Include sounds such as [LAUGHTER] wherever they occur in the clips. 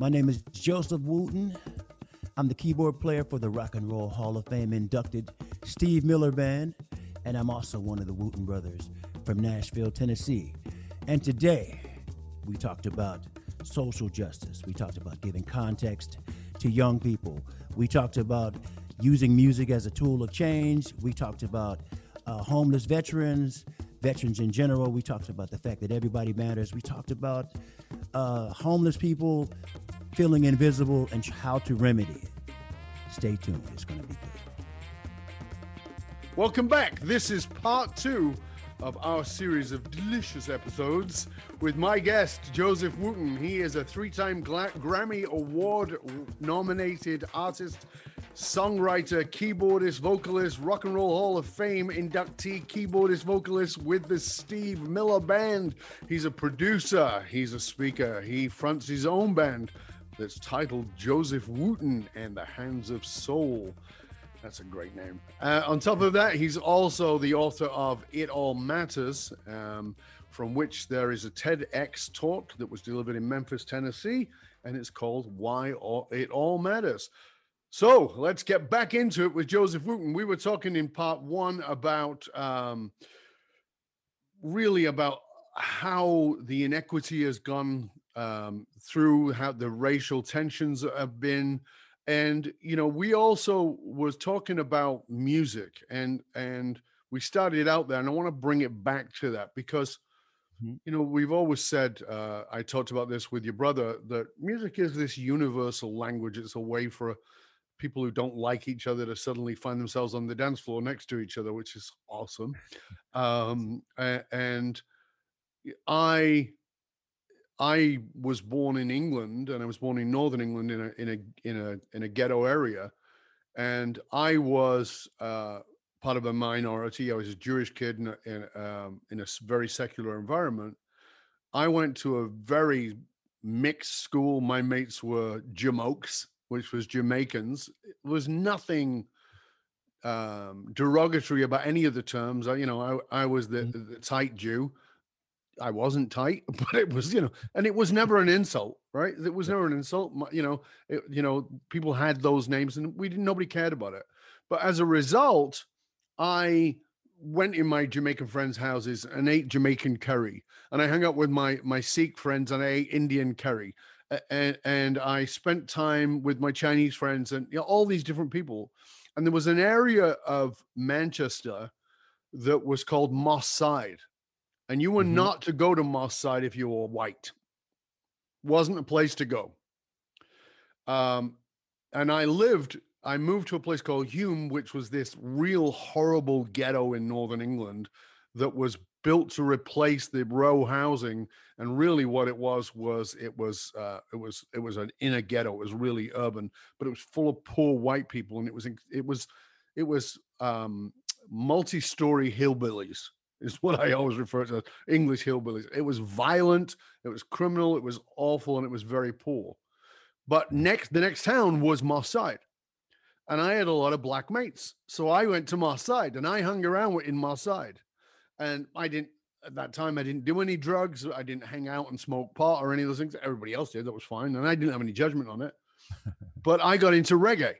My name is Joseph Wooten. I'm the keyboard player for the Rock and Roll Hall of Fame inducted Steve Miller Band, and I'm also one of the Wooten brothers from Nashville, Tennessee. And today, we talked about social justice. We talked about giving context to young people. We talked about using music as a tool of change. We talked about uh, homeless veterans, veterans in general. We talked about the fact that everybody matters. We talked about uh, homeless people feeling invisible and how to remedy it. Stay tuned. It's going to be good. Welcome back. This is part two of our series of delicious episodes with my guest, Joseph Wooten. He is a three time Grammy Award nominated artist, songwriter, keyboardist, vocalist, Rock and Roll Hall of Fame inductee, keyboardist, vocalist with the Steve Miller Band. He's a producer, he's a speaker, he fronts his own band that's titled Joseph Wooten and the Hands of Soul. That's a great name. Uh, on top of that, he's also the author of It All Matters, um, from which there is a TEDx talk that was delivered in Memphis, Tennessee, and it's called Why It All Matters. So let's get back into it with Joseph Wooten. We were talking in part one about um, really about how the inequity has gone um, through, how the racial tensions have been. And you know we also was talking about music and and we started out there and i want to bring it back to that because mm-hmm. you know we've always said uh, i talked about this with your brother that music is this universal language. It's a way for people who don't like each other to suddenly find themselves on the dance floor next to each other which is awesome. [LAUGHS] Um, and i I was born in England, and I was born in Northern England in a in a in a in a ghetto area, and I was uh, part of a minority. I was a Jewish kid in a, in, um, in a very secular environment. I went to a very mixed school. My mates were Jamokes, which was Jamaicans. It was nothing um, derogatory about any of the terms. I, you know, I, I was the, mm-hmm. the tight Jew. I wasn't tight, [LAUGHS] but it was, you know, and it was never an insult, right? It was never an insult. You know, it, you know, people had those names and we didn't, nobody cared about it. But as a result, I went in my Jamaican friends' houses and ate Jamaican curry. And I hung out with my, my Sikh friends and I ate Indian curry. And, and I spent time with my Chinese friends and you know, all these different people. And there was an area of Manchester that was called Moss Side and you were mm-hmm. not to go to Moss Side if you were white. Wasn't a place to go. Um, and I lived, I moved to a place called Hulme, which was this real horrible ghetto in northern England that was built to replace the row housing. And really, what it was was it was uh, it was it was an inner ghetto. It was really urban, but it was full of poor white people, and it was it was it was um, multi-story hillbillies is what I always refer to as English hillbillies. It was violent, it was criminal, it was awful, and it was very poor. But next, the next town was Side, and I had a lot of black mates, so I went to Side and I hung around in Side, and I didn't at that time. I didn't do any drugs. I didn't hang out and smoke pot or any of those things. Everybody else did. That was fine, and I didn't have any judgment on it. [LAUGHS] but I got into reggae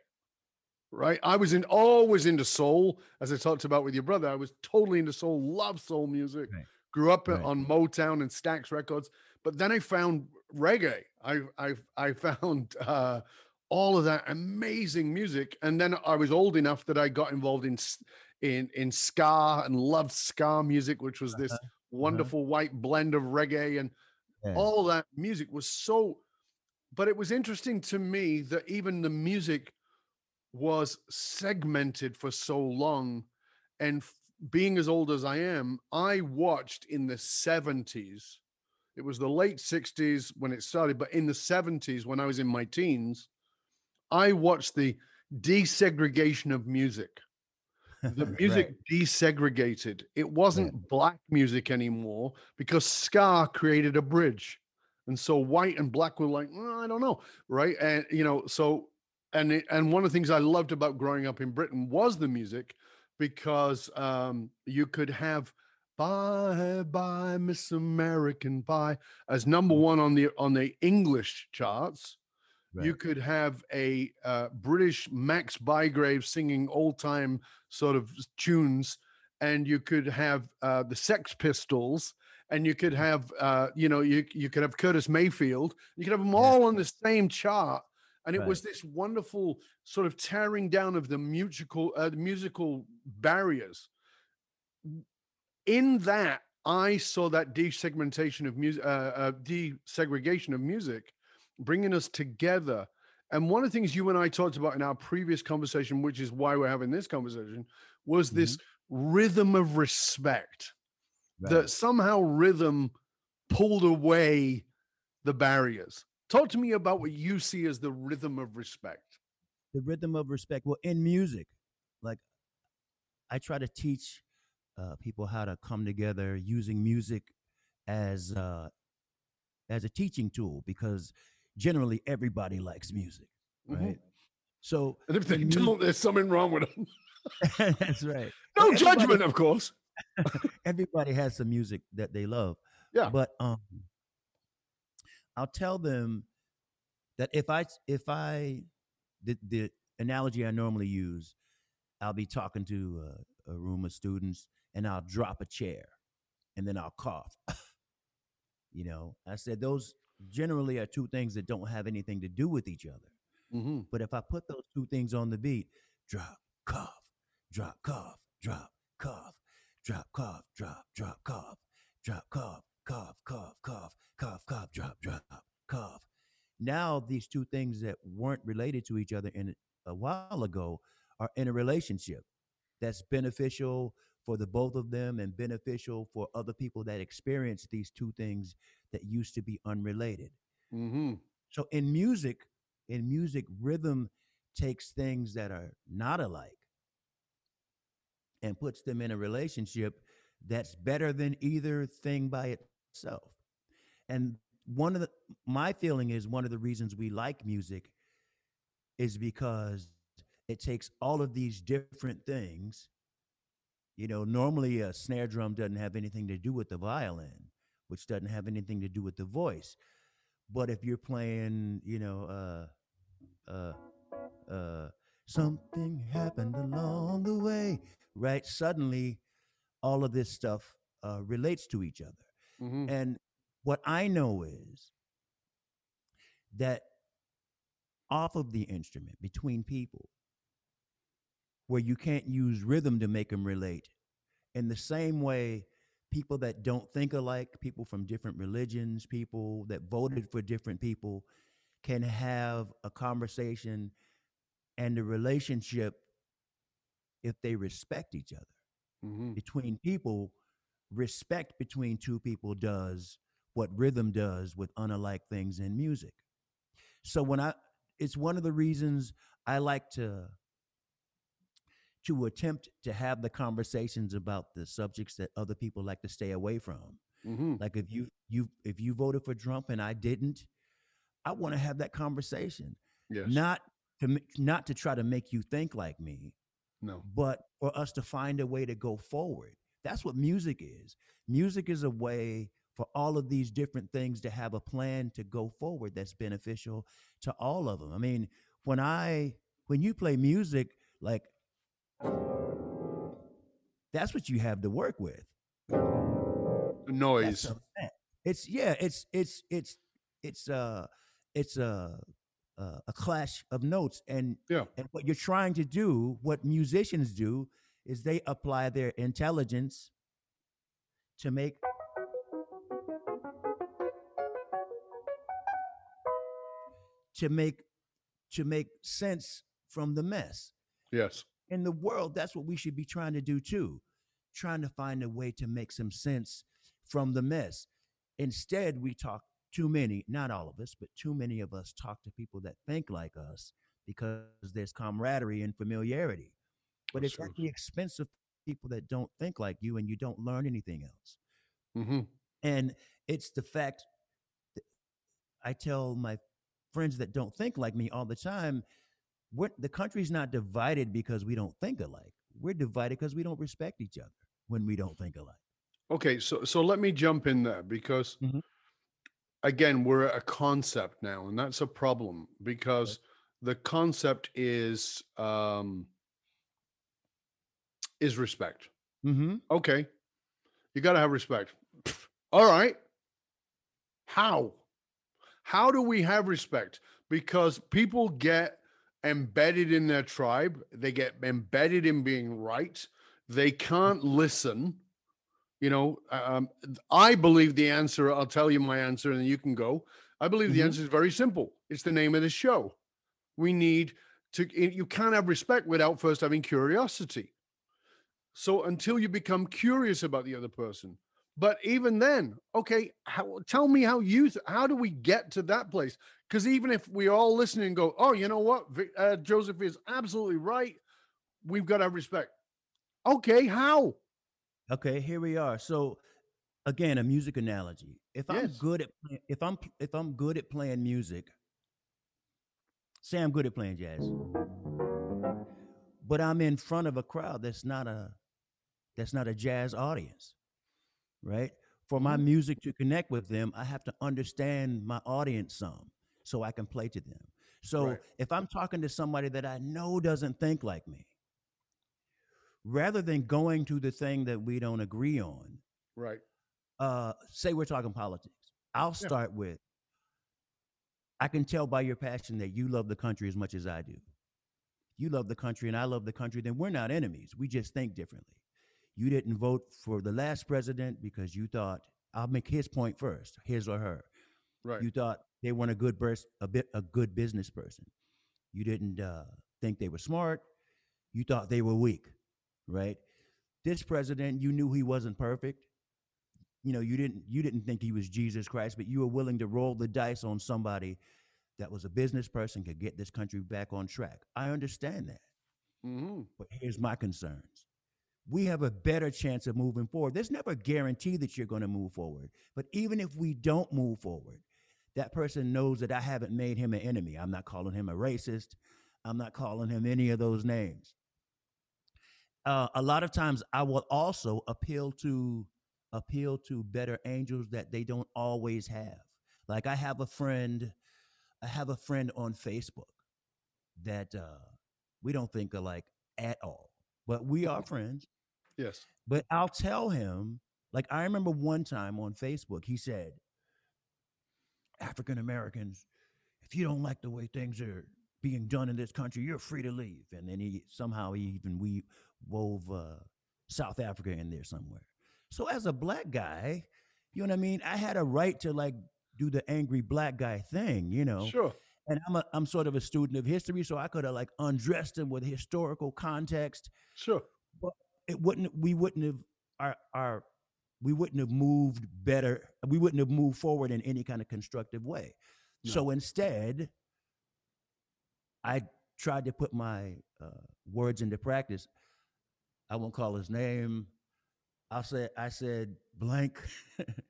right? I was in always into soul, as I talked about with your brother. I was totally into soul, love soul music. Right. Grew up right. on Motown and Stax Records, but then I found reggae. I I I [LAUGHS] found uh, all of that amazing music, and then I was old enough that I got involved in in in ska and loved ska music, which was this uh-huh. uh-huh. wonderful uh-huh. white blend of reggae and yeah. all that music was so. But it was interesting to me that even the music was segmented for so long and f- being as old as I am, I watched in the 70s. It was the late 60s when it started, but in the 70s, when I was in my teens, I watched the desegregation of music. The [LAUGHS] music right. desegregated. It wasn't yeah. black music anymore because ska created a bridge. And so white and black were like, well, I don't know. Right. And, you know, so and it, and one of the things I loved about growing up in Britain was the music, because um, you could have "Bye Bye Miss American Pie" as number mm. one on the on the English charts, You could have a uh, British Max Bygrave singing old time sort of tunes, and you could have uh, the Sex Pistols, and you could have, uh, you know, you you could have Curtis Mayfield. You could have them all on the same chart, and it Right. was this wonderful sort of tearing down of the musical uh, the musical barriers. In that, I saw that desegmentation of music, uh, uh, desegregation of music, bringing us together. And one of the things you and I talked about in our previous conversation, which is why we're having this conversation, was this rhythm of respect Right. that somehow rhythm pulled away the barriers. Talk to me about what you see as the rhythm of respect. the rhythm of respect. Well, in music, like I try to teach uh, people how to come together using music as uh, as a teaching tool because generally everybody likes music, Mhm. right? So And if they in mu- don't, there's something wrong with them. [LAUGHS] that's right. No Everybody- judgment, of course. [LAUGHS] Everybody has some music that they love. Yeah. But um, I'll tell them that if I if I the the analogy I normally use, I'll be talking to a, a room of students and I'll drop a chair and then I'll cough. [LAUGHS] you know, I said those generally are two things that don't have anything to do with each other. Mm-hmm. But if I put those two things on the beat, drop, cough, drop, cough, drop, cough, drop, cough, drop, drop, cough, drop, cough, cough, cough, cough, cough, cough, drop, drop, cough. Now these two things that weren't related to each other in a while ago are in a relationship that's beneficial for the both of them and beneficial for other people that experience these two things that used to be unrelated. Mm-hmm. So in music, in music, rhythm takes things that are not alike and puts them in a relationship that's better than either thing by itself. And one of the my feeling is one of the reasons we like music is because it takes all of these different things. You know, normally a snare drum doesn't have anything to do with the violin, which doesn't have anything to do with the voice. But if you're playing, you know, uh, uh, uh, something happened along the way, right? Suddenly, all of this stuff uh, relates to each other. Mm-hmm. And what I know is that off of the instrument between people, where you can't use rhythm to make them relate, in the same way, people that don't think alike, people from different religions, people that voted for different people, can have a conversation and a relationship if they respect each other Mm-hmm. between people, respect between two people does what rhythm does with unlike things in music. So when I it's one of the reasons I like to to attempt to have the conversations about the subjects that other people like to stay away from. Mm-hmm. Like if you you if you voted for Trump and I didn't, I want to have that conversation. Yes. Not to not to try to make you think like me, no. but for us to find a way to go forward. That's what music is. Music is a way for all of these different things to have a plan to go forward that's beneficial to all of them. I mean, when I when you play music, like that's what you have to work with. The noise. It's yeah, it's it's it's it's uh it's a a, a clash of notes and Yeah. and what you're trying to do, what musicians do, is they apply their intelligence to make to make to make sense from the mess. Yes. In the world, that's what we should be trying to do too. Trying to find a way to make some sense from the mess. Instead, we talk too many, not all of us, but too many of us talk to people that think like us because there's camaraderie and familiarity. But it's at Absolutely. the expense of people that don't think like you and you don't learn anything else. Mm-hmm. And it's the fact that I tell my friends that don't think like me all the time, we're, the country's not divided because we don't think alike. We're divided because we don't respect each other when we don't think alike. Okay, so so let me jump in there because Mhm. again, we're at a concept now, and that's a problem because the concept is um is respect. Mm-hmm. Okay. You got to have respect. All right. How? How do we have respect? Because people get embedded in their tribe, they get embedded in being right. They can't listen. You know, um, I believe the answer, I'll tell you my answer and then you can go. I believe the Mhm. answer is very simple. It's the name of the show. We need to, you can't have respect without first having curiosity. So until you become curious about the other person, but even then, okay, how, tell me how you th- how do we get to that place? Because even if we all listen and go, oh, you know what, uh, Joseph is absolutely right. We've got to have respect. Okay, how? Okay, here we are. So again, a music analogy. If I'm good at if I'm if I'm good at playing music, say I'm good at playing jazz, but I'm in front of a crowd that's not a that's not a jazz audience, right? For my Mhm. music to connect with them, I have to understand my audience some so I can play to them. So Right. if I'm talking to somebody that I know doesn't think like me, rather than going to the thing that we don't agree on, Right. uh, say we're talking politics. I'll Yeah. start with I can tell by your passion that you love the country as much as I do. You love the country and I love the country, then we're not enemies. We just think differently. You didn't vote for the last president because you thought, I'll make his point first, his or her. Right. You thought they weren't a good burs- a bit a good business person. You didn't uh, think they were smart. You thought they were weak, right? This president, you knew he wasn't perfect. You know, you didn't you didn't think he was Jesus Christ, but you were willing to roll the dice on somebody that was a business person could get this country back on track. I understand that. hmm But here's my concerns. We have a better chance of moving forward. There's never a guarantee that you're going to move forward. But even if we don't move forward, that person knows that I haven't made him an enemy. I'm not calling him a racist. I'm not calling him any of those names. Uh, a lot of times I will also appeal to appeal to better angels that they don't always have. Like I have a friend, I have a friend on Facebook that uh, we don't think alike at all, but we are friends. Yes. But I'll tell him, like, I remember one time on Facebook, he said, African Americans, if you don't like the way things are being done in this country, you're free to leave. And then he somehow he even we wove uh, South Africa in there somewhere. So as a black guy, you know what I mean? I had a right to like do the angry black guy thing, you know Sure. and I'm a I'm sort of a student of history, so I could have like undressed him with historical context. Sure. But it wouldn't we wouldn't have our our we wouldn't have moved better. We wouldn't have moved forward in any kind of constructive way. No. So instead, I tried to put my uh, words into practice. I won't call his name. I said I said blank. [LAUGHS]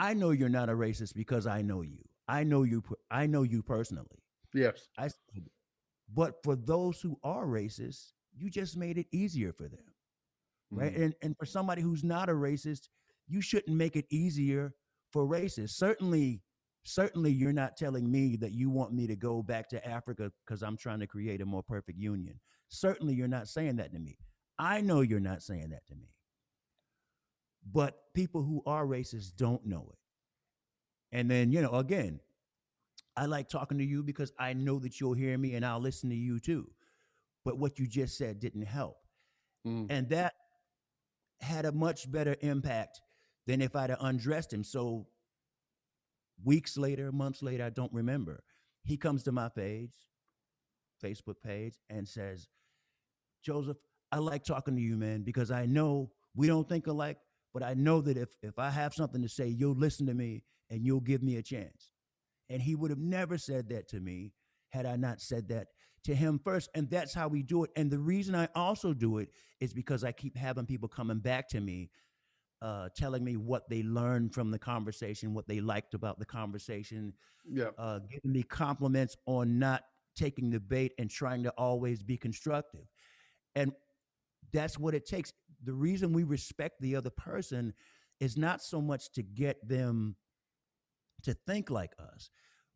I know you're not a racist because I know you. I know you. I know you personally. Yes. I but for those who are racist, you just made it easier for them, right? Mhm. And and for somebody who's not a racist, you shouldn't make it easier for racists. Certainly, certainly, you're not telling me that you want me to go back to Africa because I'm trying to create a more perfect union. Certainly, you're not saying that to me. I know you're not saying that to me. But people who are racist don't know it. And then, you know, again, I like talking to you because I know that you'll hear me and I'll listen to you too. But what you just said didn't help. Mm. And that had a much better impact than if I'd have undressed him. So weeks later, months later, I don't remember. He comes to my page, Facebook page, and says, Joseph, I like talking to you, man, because I know we don't think alike, but I know that if if I have something to say, you'll listen to me and you'll give me a chance. And he would have never said that to me had I not said that to him first. And that's how we do it. And the reason I also do it is because I keep having people coming back to me, uh, telling me what they learned from the conversation, what they liked about the conversation, Yeah. uh, giving me compliments on not taking the bait and trying to always be constructive. And that's what it takes. The reason we respect the other person is not so much to get them to think like us,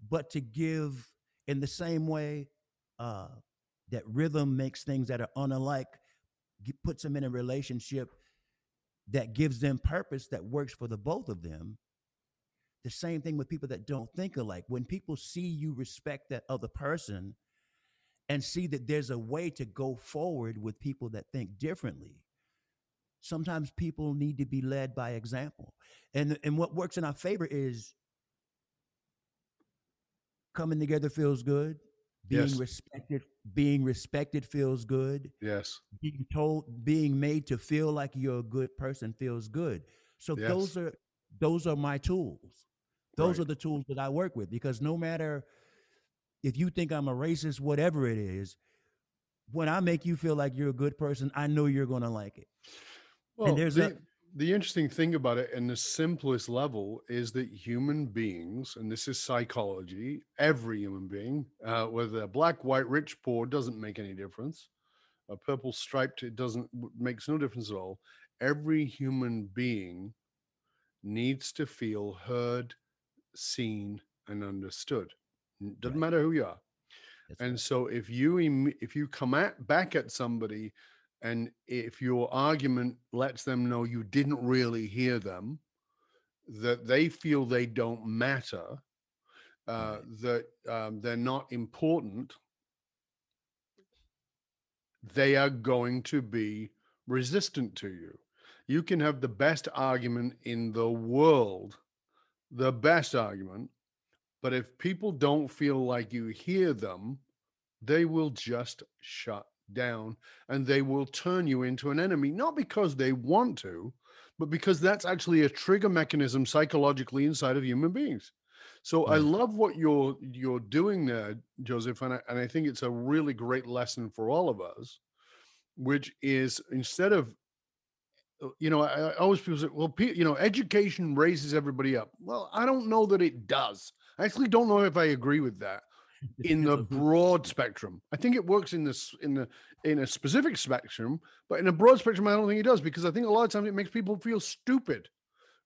but to give in the same way uh, that rhythm makes things that are unlike, puts them in a relationship that gives them purpose that works for the both of them. The same thing with people that don't think alike. When people see you respect that other person and see that there's a way to go forward with people that think differently, sometimes people need to be led by example. And and what works in our favor is coming together feels good. Being Yes. respected, being respected feels good. Yes. Being told, being made to feel like you're a good person feels good. So Yes. those are those are my tools. Those Right. are the tools that I work with because no matter if you think I'm a racist, whatever it is, when I make you feel like you're a good person, I know you're gonna like it. Well, there's the, a- the interesting thing about it in the simplest level is that human beings, and this is psychology, every human being, uh, whether they're black, white, rich, poor, doesn't make any difference. A purple striped, it doesn't makes no difference at all. Every human being needs to feel heard, seen, and understood. Doesn't Right. matter who you are. That's And right. so if you if you come at back at somebody and if your argument lets them know you didn't really hear them, that they feel they don't matter, uh, that um, they're not important, they are going to be resistant to you. You can have the best argument in the world, the best argument, but if people don't feel like you hear them, they will just shut down and they will turn you into an enemy, not because they want to, but because that's actually a trigger mechanism psychologically inside of human beings. So I love what you're you're doing there, Joseph, and I, and I think it's a really great lesson for all of us, which is instead of uh, you know, I, I always people say, well, pe- you know, education raises everybody up. Well, I don't know that it does. I actually don't know if I agree with that in the Depends on who- broad spectrum. I think it works in this in the in a specific spectrum, but in a broad spectrum, I don't think it does because I think a lot of times it makes people feel stupid,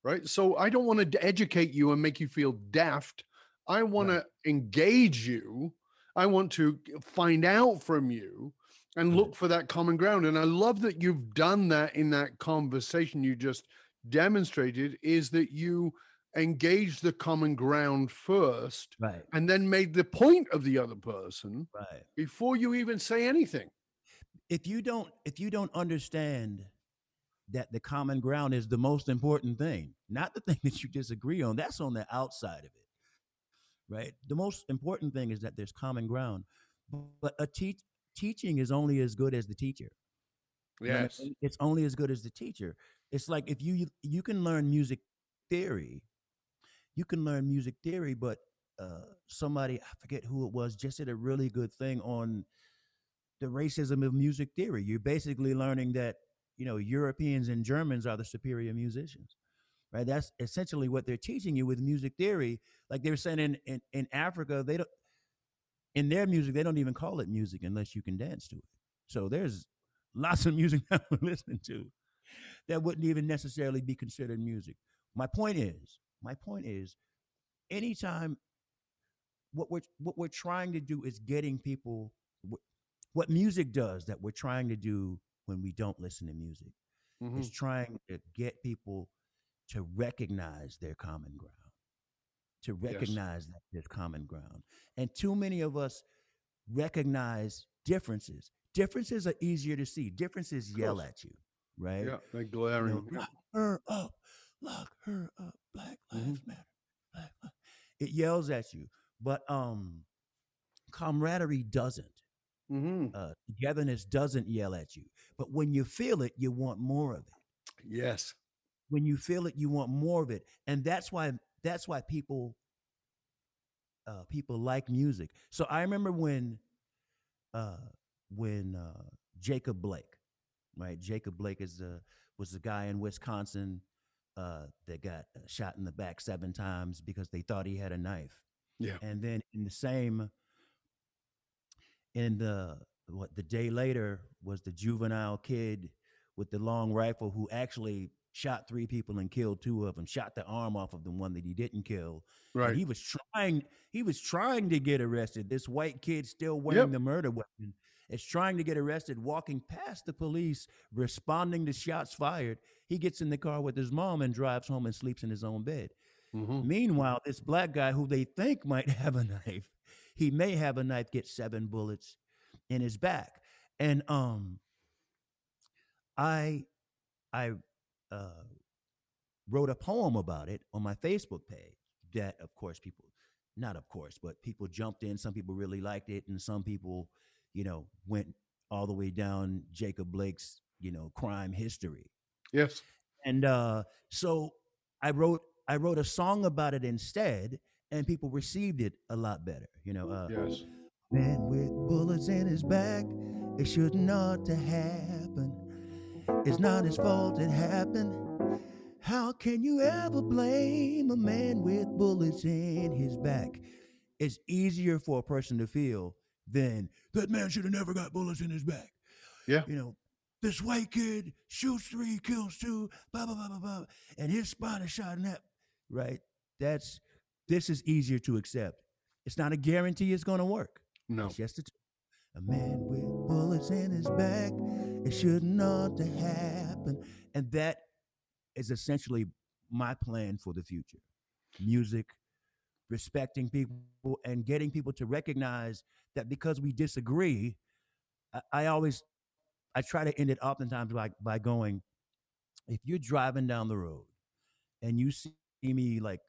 right? So I don't want to educate you and make you feel daft. I want Right. to engage you. I want to find out from you and look for that common ground. And I love that you've done that in that conversation you just demonstrated. Is that you engaged the common ground first right, and then made the point of the other person right. before you even say anything. if you don't if you don't understand that the common ground is the most important thing not the [LAUGHS] thing that you disagree on that's on the outside of it right the most important thing is that there's common ground but a teach teaching is only as good as the teacher You know Yes. it's only as good as the teacher it's like if you you can learn music theory you can learn music theory but uh somebody i forget who it was just did a really good thing on the racism of music theory. You're basically learning that you know Europeans and Germans are the superior musicians, right? That's essentially what they're teaching you with music theory. Like they were saying in in, in Africa, they don't in their music they don't even call it music unless you can dance to it. So there's lots of music [LAUGHS] that we're listening to that wouldn't even necessarily be considered music. My point is, my point is, anytime what we're what we're trying to do is getting people wh- what music does that we're trying to do when we don't listen to music Mhm. is trying to get people to recognize their common ground to recognize that there's common ground. And too many of us recognize differences. Differences are easier to see. Differences yell at you right? Yeah, like you glaring. know, her up, lock her up, Black Mhm. Lives Matter. Black Li-" It yells at you, but um, camaraderie doesn't. hmm Uh, togetherness doesn't yell at you. But when you feel it, you want more of it. Yes. When you feel it, you want more of it, and that's why that's why people uh, people like music. So I remember when uh, when uh, Jacob Blake, right? Jacob Blake is the was the guy in Wisconsin uh, that got shot in the back seven times because they thought he had a knife. Yeah. And then in the same, in the what the day later was the juvenile kid with the long rifle who actually shot three people and killed two of them, shot the arm off of the one that he didn't kill. Right. And he was trying, he was trying to get arrested. This white kid still wearing Yep. the murder weapon is trying to get arrested, walking past the police, responding to shots fired. He gets in the car with his mom and drives home and sleeps in his own bed. Mhm. Meanwhile, this black guy who they think might [LAUGHS] have a knife, he may have a knife, gets seven bullets in his back. And um I I uh wrote a poem about it on my Facebook page that of course people not of course, but people jumped in. Some people really liked it, and some people, you know, went all the way down Jacob Blake's, you know, crime history Yes. and uh, so I wrote I wrote a song about it instead, and people received it a lot better. You know, uh, Yes. man with bullets in his back, it should not to happen. It's not his fault it happened. How can you ever blame a man with bullets in his back? It's easier for a person to feel than that man should have never got bullets in his back. Yeah. You know, this white kid shoots three, kills two, blah blah blah blah blah, and his spine is shot in that. Right? That's this is easier to accept. It's not a guarantee it's going to work. No. It's just a, t- a man with bullets in his back. It should not to happen, and that is essentially my plan for the future. Music, respecting people, and getting people to recognize that because we disagree, I, I always I try to end it oftentimes by by going, if you're driving down the road and you see me like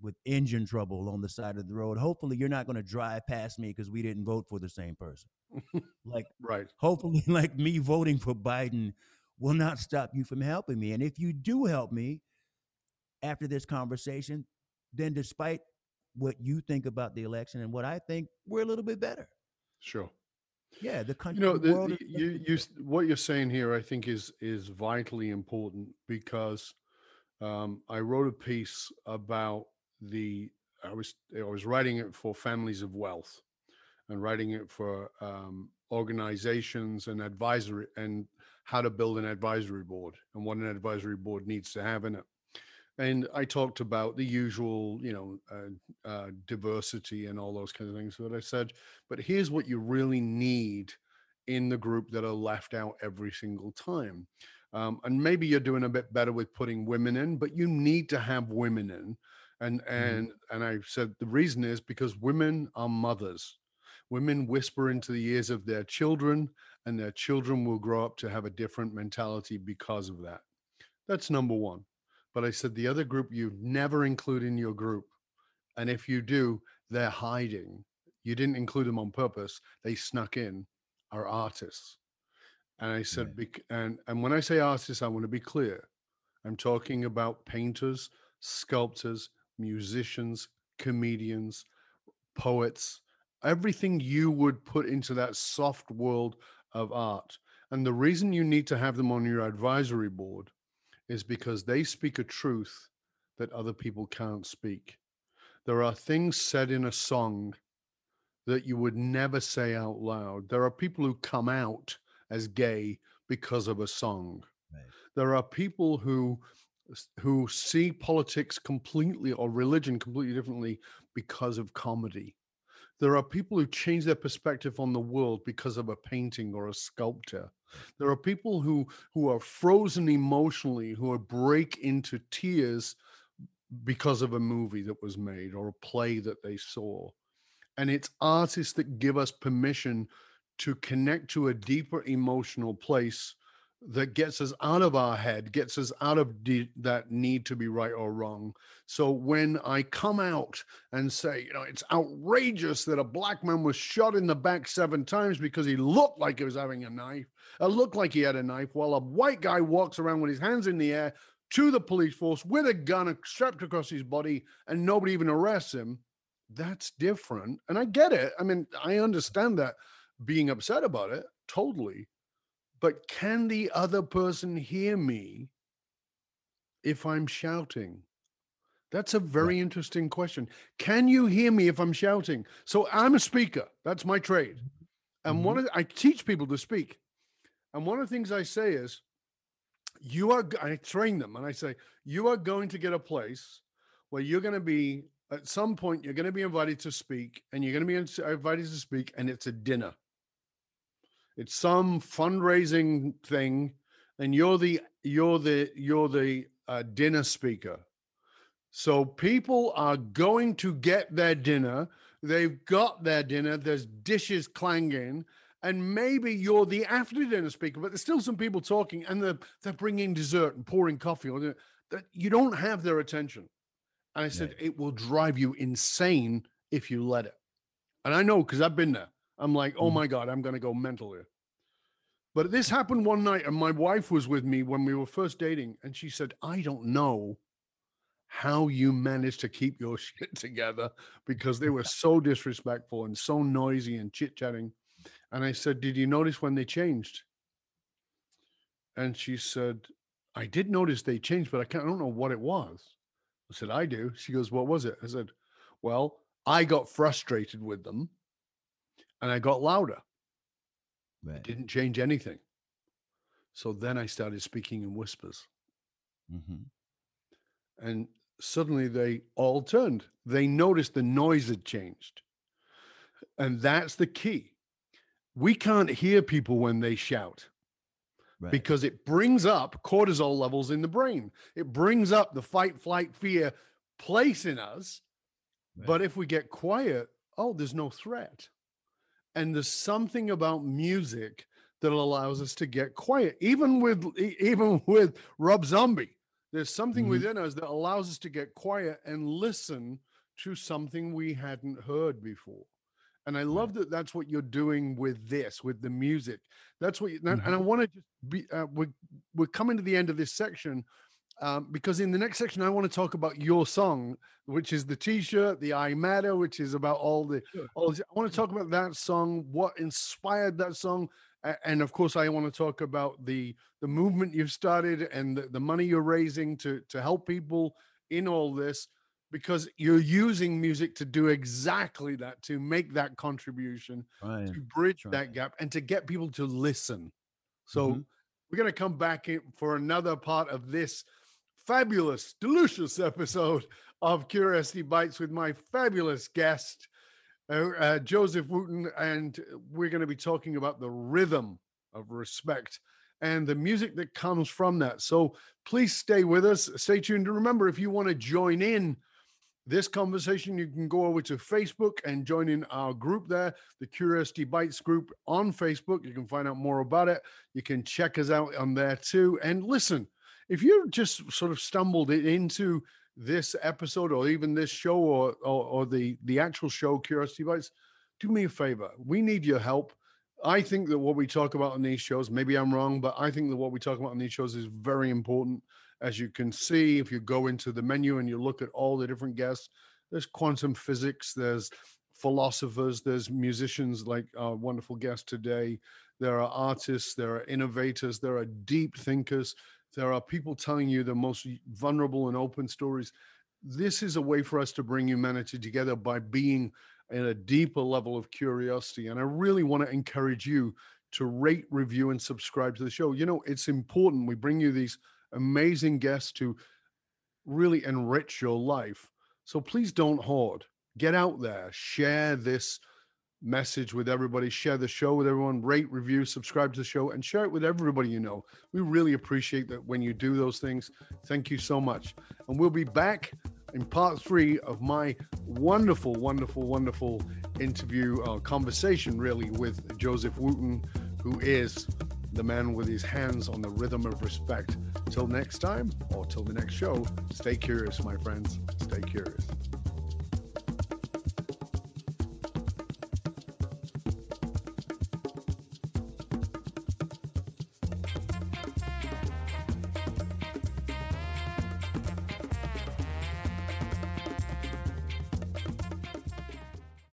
with engine trouble on the side of the road, hopefully you're not going to drive past me because we didn't vote for the same person. [LAUGHS] like Right. hopefully [LAUGHS] like me voting for Biden will not stop you from helping me. And if you do help me after this conversation, then despite what you think about the election and what I think, we're a little bit better. Sure. Yeah, the country, You know, the the, world. the- is- you, you, what you're saying here, I think, is is vitally important because um, I wrote a piece about the. I was I was writing it for families of wealth, and writing it for um, organizations and advisory and how to build an advisory board and what an advisory board needs to have in it. And I talked about the usual, you know, uh, uh, diversity and all those kinds of things. that I said, but here's what you really need in the group that are left out every single time. Um, and maybe you're doing a bit better with putting women in, but you need to have women in. And and and I said the reason is because women are mothers. Women whisper into the ears of their children, and their children will grow up to have a different mentality because of that. That's number one. But I said the other group you never include in your group, and if you do, they're hiding. You didn't include them on purpose. They snuck in. Are artists. And I said, bec- and and when I say artists, I want to be clear. I'm talking about painters, sculptors, musicians, comedians, poets, everything you would put into that soft world of art. And the reason you need to have them on your advisory board is because they speak a truth that other people can't speak. There are things said in a song that you would never say out loud. There are people who come out as gay because of a song. Right. There are people who who see politics completely or religion completely differently because of comedy. There are people who change their perspective on the world because of a painting or a sculpture. There are people who who are frozen emotionally, who break into tears because of a movie that was made or a play that they saw. And it's artists that give us permission to connect to a deeper emotional place that gets us out of our head, gets us out of de- that need to be right or wrong. So when I come out and say, you know, it's outrageous that a black man was shot in the back seven times because he looked like he was having a knife, it looked like he had a knife, while a white guy walks around with his hands in the air to the police force with a gun strapped across his body and nobody even arrests him. That's different. And I get it. I mean, I understand that being upset about it totally. But can the other person hear me if I'm shouting? That's a very interesting question. Can you hear me if I'm shouting? So I'm a speaker. That's my trade. And one mm-hmm. of the, I teach people to speak. And one of the things I say is you are i train them and i say you are going to get a place where you're going to be at some point you're going to be invited to speak and you're going to be invited to speak and it's a dinner it's some fundraising thing and you're the you're the you're the uh, dinner speaker so people are going to get their dinner they've got their dinner there's dishes clanging and maybe you're the after dinner speaker, but there's still some people talking and they're, they're bringing dessert and pouring coffee or that you don't have their attention. And I said, right. it will drive you insane if you let it. And I know because I've been there. I'm like, oh mm-hmm. my God, I'm going to go mental here. But this happened one night, and my wife was with me when we were first dating. And she said, I don't know how you managed to keep your [LAUGHS] shit together because they were [LAUGHS] so disrespectful and so noisy and chit chatting. And I said, Did you notice when they changed? And she said, I did notice they changed, but I, can't, I don't know what it was. I said, I do. She goes, What was it? I said, Well, I got frustrated with them and I got louder. Right. Didn't change anything. So then I started speaking in whispers. Mm-hmm. And suddenly they all turned. They noticed the noise had changed. And that's the key we can't hear people when they shout right. because it brings up cortisol levels in the brain. It brings up the fight, flight, fear place in us. Right. But if we get quiet, oh, there's no threat. And there's something about music that allows us to get quiet, even with even [LAUGHS] with Rob Zombie. There's something mm-hmm. within us that allows us to get quiet and listen to something we hadn't heard before. And I love that that's what you're doing with this, with the music. That's what, you, mm-hmm. and I want to just be, uh, we're, we're coming to the end of this section um, because in the next section, I want to talk about your song, which is the t-shirt, the I Matter, which is about all the, sure. all this, I want to talk about that song, what inspired that song. And of course, I want to talk about the, the movement you've started and the, the money you're raising to, to help people in all this because you're using music to do exactly that to make that contribution right. to bridge right. that gap and to get people to listen so mm-hmm. we're going to come back for another part of this fabulous delicious episode of curiosity bites with my fabulous guest uh, uh, joseph wooten and we're going to be talking about the rhythm of respect and the music that comes from that so please stay with us stay tuned and remember if you want to join in this conversation, you can go over to Facebook and join in our group there, the Curiosity Bites group on Facebook. You can find out more about it. You can check us out on there too. And listen, if you just sort of stumbled into this episode or even this show or, or, or the, the actual show, Curiosity Bites, do me a favor. We need your help. I think that what we talk about on these shows, maybe I'm wrong, but I think that what we talk about on these shows is very important. As you can see, if you go into the menu and you look at all the different guests, there's quantum physics, there's philosophers, there's musicians like our wonderful guest today, there are artists, there are innovators, there are deep thinkers, there are people telling you the most vulnerable and open stories. This is a way for us to bring humanity together by being in a deeper level of curiosity. And I really want to encourage you to rate, review, and subscribe to the show. You know, it's important. We bring you these amazing guests to really enrich your life. So please don't hoard. Get out there, share this message with everybody, share the show with everyone, rate, review, subscribe to the show, and share it with everybody you know. We really appreciate that when you do those things. Thank you so much. And we'll be back in part three of my wonderful, wonderful, wonderful interview, uh, conversation really with Joseph Wooten, who is the man with his hands on the rhythm of respect. Till next time, or till the next show, stay curious, my friends. Stay curious.